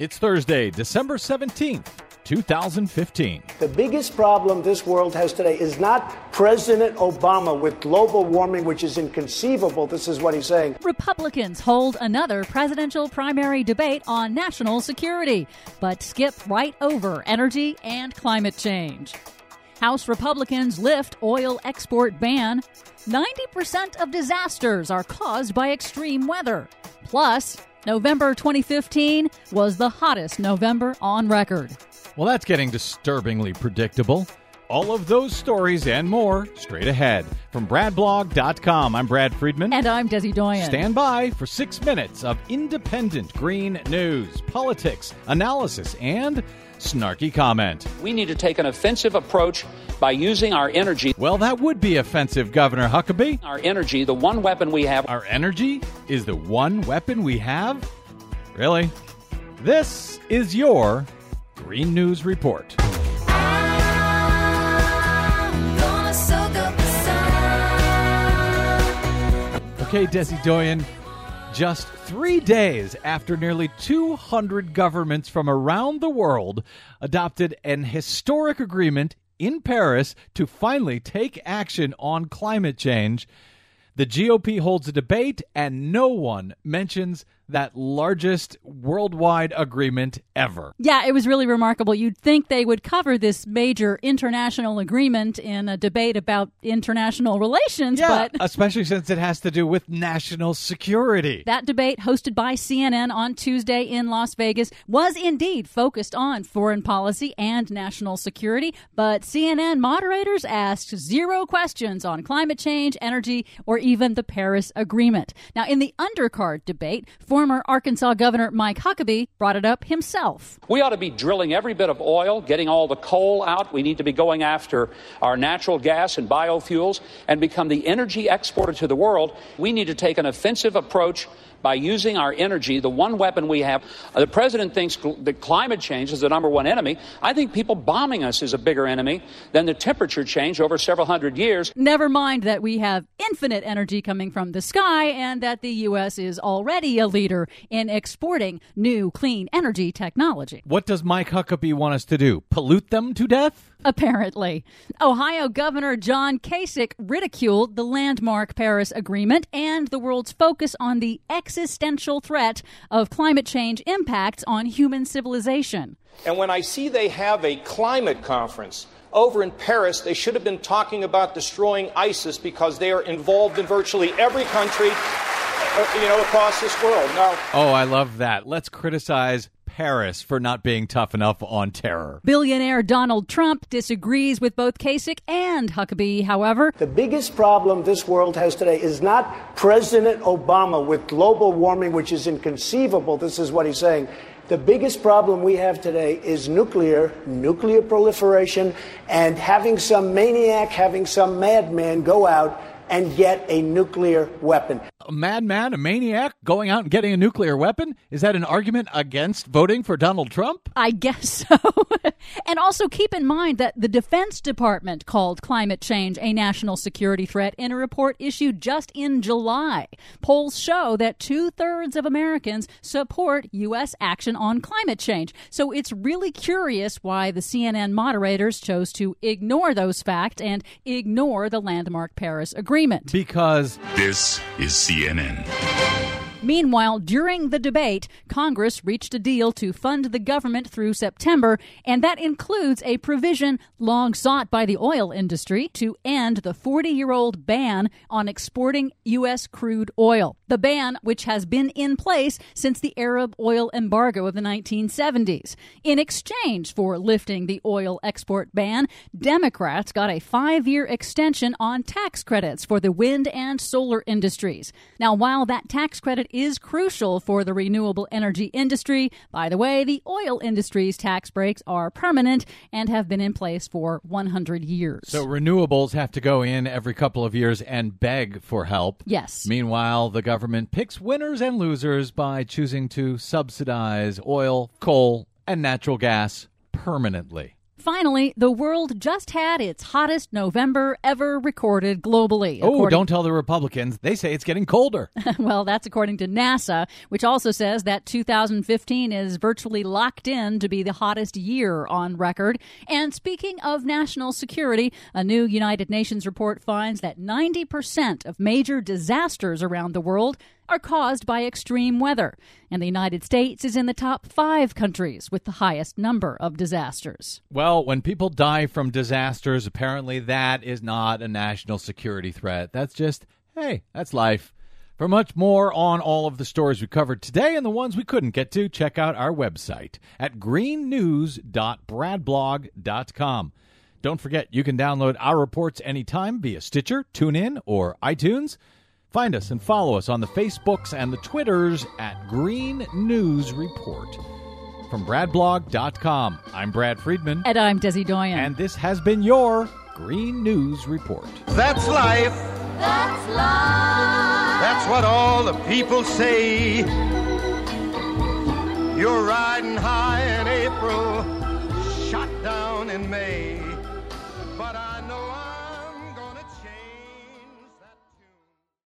It's Thursday, December 17th, 2015. The biggest problem this world has today is not President Obama with global warming, which is inconceivable. This is what he's saying. Republicans hold another presidential primary debate on national security, but skip right over energy and climate change. House Republicans lift oil export ban. 90% of disasters are caused by extreme weather. Plus, November 2015 was the hottest November on record. Well, that's getting disturbingly predictable. All of those stories and more straight ahead from BradBlog.com. I'm Brad Friedman. And I'm Desi Doyen. Stand by for six minutes of independent green news, politics, analysis, and snarky comment. We need to take an offensive approach by using our energy. Well, that would be offensive, Governor Huckabee. Our energy, the one weapon we have. Our energy is the one weapon we have? Really? This is your Green News Report. Okay, Desi Doyen, just three days after nearly 200 governments from around the world adopted an historic agreement in Paris to finally take action on climate change, the GOP holds a debate and no one mentions that largest worldwide agreement ever. Yeah, it was really remarkable. You'd think they would cover this major international agreement in a debate about international relations, yeah, but especially since it has to do with national security. That debate, hosted by CNN on Tuesday in Las Vegas, was indeed focused on foreign policy and national security, but CNN moderators asked zero questions on climate change, energy, or even the Paris Agreement. Now, in the undercard debate, former Arkansas Governor Mike Huckabee brought it up himself. We ought to be drilling every bit of oil, getting all the coal out. We need to be going after our natural gas and biofuels and become the energy exporter to the world. We need to take an offensive approach by using our energy, the one weapon we have. Uh, the president thinks cl- that climate change is the number one enemy. I think people bombing us is a bigger enemy than the temperature change over several hundred years. Never mind that we have infinite energy coming from the sky and that the U.S. is already a leader in exporting new clean energy technology. What does Mike Huckabee want us to do? Pollute them to death? Apparently. Ohio Governor John Kasich ridiculed the landmark Paris Agreement and the world's focus on the existential threat of climate change impacts on human civilization. And when I see they have a climate conference, over in Paris, they should have been talking about destroying ISIS because they are involved in virtually every country, uh, you know, across this world. Now, oh, I love that. Let's criticize Paris for not being tough enough on terror. Billionaire Donald Trump disagrees with both Kasich and Huckabee, however. The biggest problem this world has today is not President Obama with global warming, which is inconceivable. This is what he's saying. The biggest problem we have today is nuclear, nuclear proliferation, and having some maniac, having some madman go out and get a nuclear weapon. A madman, a maniac, going out and getting a nuclear weapon? Is that an argument against voting for Donald Trump? I guess so. and also keep in mind that the Defense Department called climate change a national security threat in a report issued just in July. Polls show that two thirds of Americans support U.S. action on climate change. So it's really curious why the CNN moderators chose to ignore those facts and ignore the landmark Paris Agreement. Because this is CNN. Meanwhile, during the debate, Congress reached a deal to fund the government through September, and that includes a provision long sought by the oil industry to end the 40 year old ban on exporting U.S. crude oil. The ban, which has been in place since the Arab oil embargo of the 1970s. In exchange for lifting the oil export ban, Democrats got a five year extension on tax credits for the wind and solar industries. Now, while that tax credit is crucial for the renewable energy industry. By the way, the oil industry's tax breaks are permanent and have been in place for 100 years. So renewables have to go in every couple of years and beg for help. Yes. Meanwhile, the government picks winners and losers by choosing to subsidize oil, coal, and natural gas permanently. Finally, the world just had its hottest November ever recorded globally. Oh, don't tell the Republicans. They say it's getting colder. well, that's according to NASA, which also says that 2015 is virtually locked in to be the hottest year on record. And speaking of national security, a new United Nations report finds that 90% of major disasters around the world are caused by extreme weather. And the United States is in the top five countries with the highest number of disasters. Well, when people die from disasters, apparently that is not a national security threat. That's just, hey, that's life. For much more on all of the stories we covered today and the ones we couldn't get to, check out our website at greennews.bradblog.com. Don't forget, you can download our reports anytime via Stitcher, TuneIn, or iTunes. Find us and follow us on the Facebooks and the Twitters at Green News Report. From bradblog.com, I'm Brad Friedman, And I'm Desi Doyen. and this has been your Green News Report. That's life. That's life. That's what all the people say. You're riding high in April, shot down in May. But I